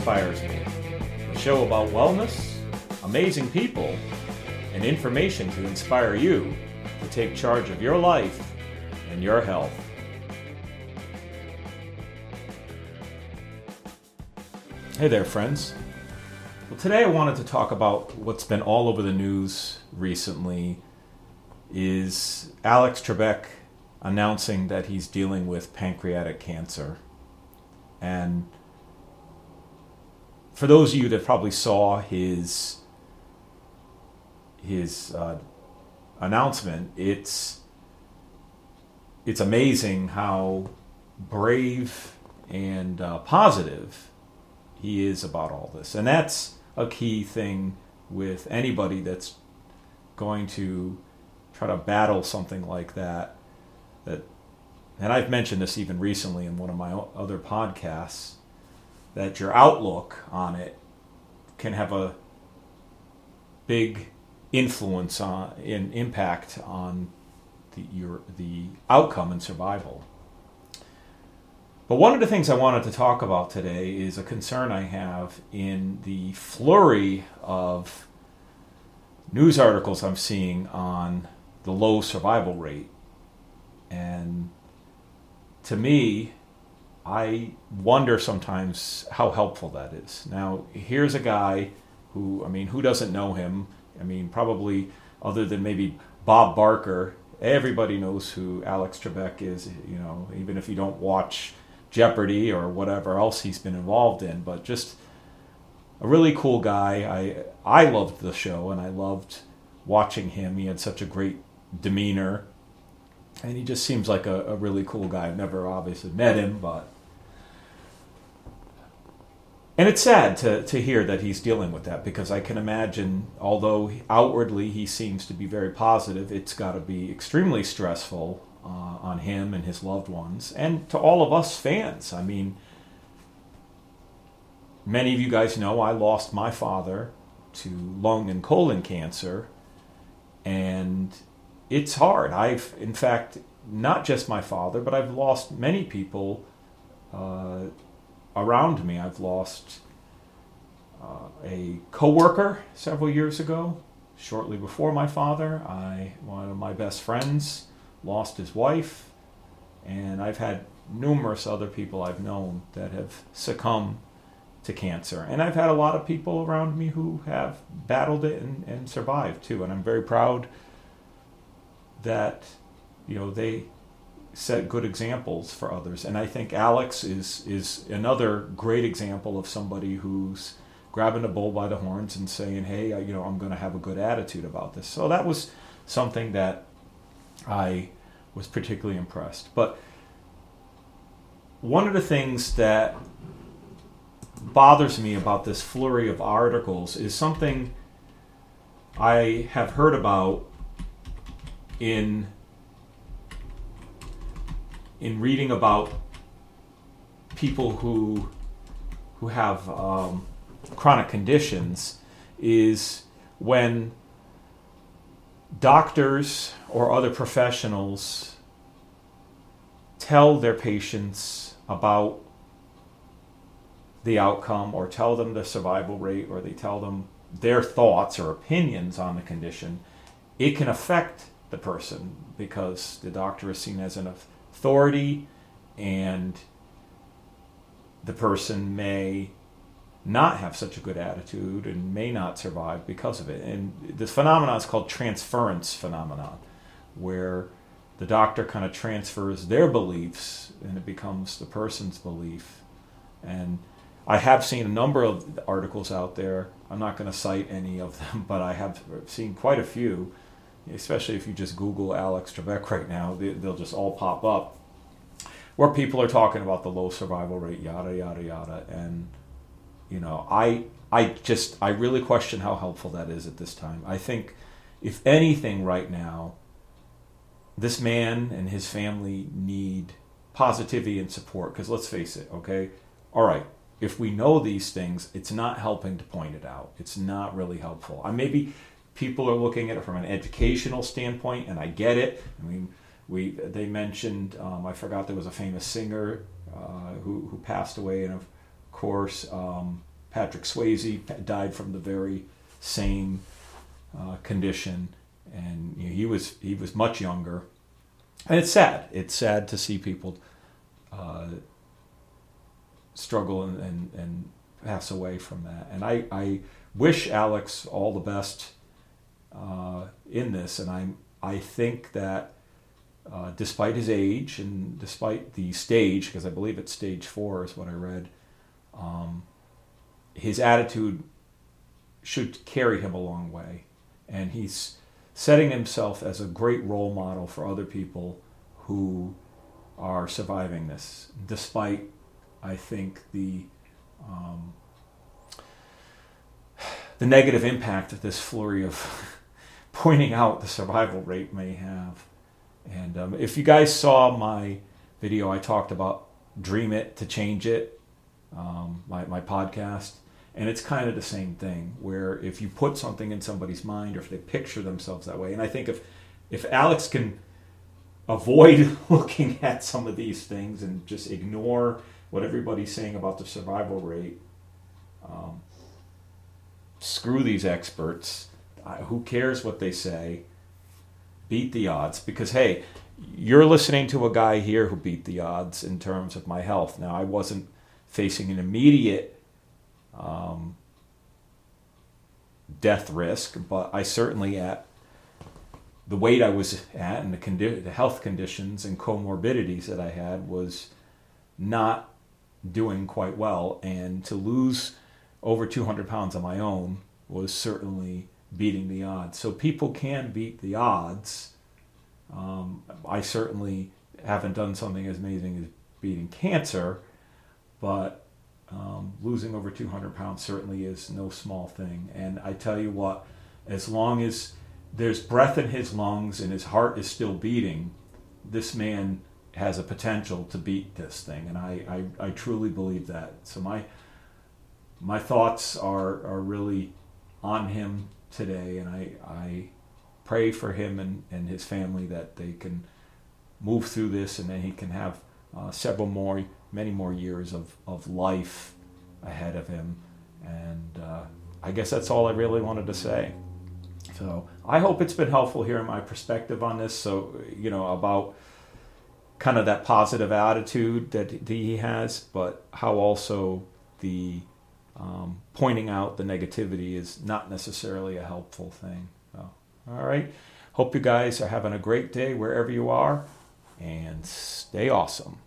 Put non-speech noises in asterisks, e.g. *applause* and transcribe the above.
Inspires Me, a show about wellness, amazing people, and information to inspire you to take charge of your life and your health. Hey there, friends. Well, today I wanted to talk about what's been all over the news recently is Alex Trebek announcing that he's dealing with pancreatic cancer. And for those of you that probably saw his his uh, announcement, it's it's amazing how brave and uh, positive he is about all this, and that's a key thing with anybody that's going to try to battle something like that. That, and I've mentioned this even recently in one of my other podcasts that your outlook on it can have a big influence on in impact on the your the outcome and survival. But one of the things I wanted to talk about today is a concern I have in the flurry of news articles I'm seeing on the low survival rate. And to me, I wonder sometimes how helpful that is. Now, here's a guy who, I mean, who doesn't know him? I mean, probably other than maybe Bob Barker, everybody knows who Alex Trebek is, you know, even if you don't watch Jeopardy or whatever else he's been involved in, but just a really cool guy. I I loved the show and I loved watching him. He had such a great demeanor and he just seems like a, a really cool guy. I've never obviously met him, but and it's sad to, to hear that he's dealing with that because I can imagine, although outwardly he seems to be very positive, it's got to be extremely stressful uh, on him and his loved ones, and to all of us fans. I mean, many of you guys know I lost my father to lung and colon cancer, and it's hard. I've, in fact, not just my father, but I've lost many people uh, around me. I've lost uh, a coworker several years ago, shortly before my father. I one of my best friends lost his wife, and I've had numerous other people I've known that have succumbed to cancer. And I've had a lot of people around me who have battled it and, and survived too. And I'm very proud that you know they set good examples for others. And I think Alex is is another great example of somebody who's grabbing the bull by the horns and saying, "Hey, you know, I'm going to have a good attitude about this." So that was something that I was particularly impressed. But one of the things that bothers me about this flurry of articles is something I have heard about in in reading about people who who have um, chronic conditions is when doctors or other professionals tell their patients about the outcome or tell them the survival rate or they tell them their thoughts or opinions on the condition, it can affect the person because the doctor is seen as an authority and the person may not have such a good attitude and may not survive because of it. And this phenomenon is called transference phenomenon, where the doctor kind of transfers their beliefs and it becomes the person's belief. And I have seen a number of articles out there. I'm not going to cite any of them, *laughs* but I have seen quite a few especially if you just Google Alex Trebek right now, they, will just all pop up, where people are talking about the low survival rate, yada yada yada, and you know, I I just I really question how helpful that is at this time. I think, if anything, right now, this man and his family need positivity and support. Because let's face it, okay, all right. If we know these things, it's not helping to point it out. It's not really helpful. I maybe people are looking at it from an educational standpoint, and I get it. I mean, we they mentioned um, I forgot there was a famous singer uh, who who passed away, and of course um, Patrick Swayze died from the very same uh, condition, and you know, he was he was much younger, and it's sad. It's sad to see people uh, struggle and, and, and pass away from that. And I, I wish Alex all the best uh, in this, and I'm I think that uh, despite his age and despite the stage, because I believe it's stage four is what I read, um, his attitude should carry him a long way, and he's setting himself as a great role model for other people who are surviving this, despite I think the um, the negative impact of this flurry of pointing out the survival rate may have. And um, if you guys saw my video, I talked about Dream It to Change It, um, my, my podcast. And it's kind of the same thing, where if you put something in somebody's mind or if they picture themselves that way, and I think if, if Alex can avoid *laughs* looking at some of these things and just ignore what everybody's saying about the survival rate, um, screw these experts. Who cares what they say? beat the odds. Because hey you're listening to a guy here who beat the odds in terms of my health. Now i wasn't facing an immediate um, death risk but i certainly at the weight i was at and the, condi- the health conditions and comorbidities that i had was not doing quite well. And to lose over 200 pounds on my own was certainly beating the odds. So people can beat the odds. Um, I certainly haven't done something as amazing as beating cancer, but um, losing over 200 pounds certainly is no small thing. And I tell you what, as long as there's breath in his lungs and his heart is still beating, this man has a potential to beat this thing. And I, I, I truly believe that. So my my thoughts are, are really on him today, and I, I pray for him and, and his family that they can move through this and then he can have uh, several more, many more years of, of life ahead of him. And uh, I guess that's all I really wanted to say. So I hope it's been helpful here in my perspective on this. So, you know, about kind of that positive attitude that he has, but how also the um, pointing out the negativity is not necessarily a helpful thing. So, all right. Hope you guys are having a great day wherever you are and stay awesome.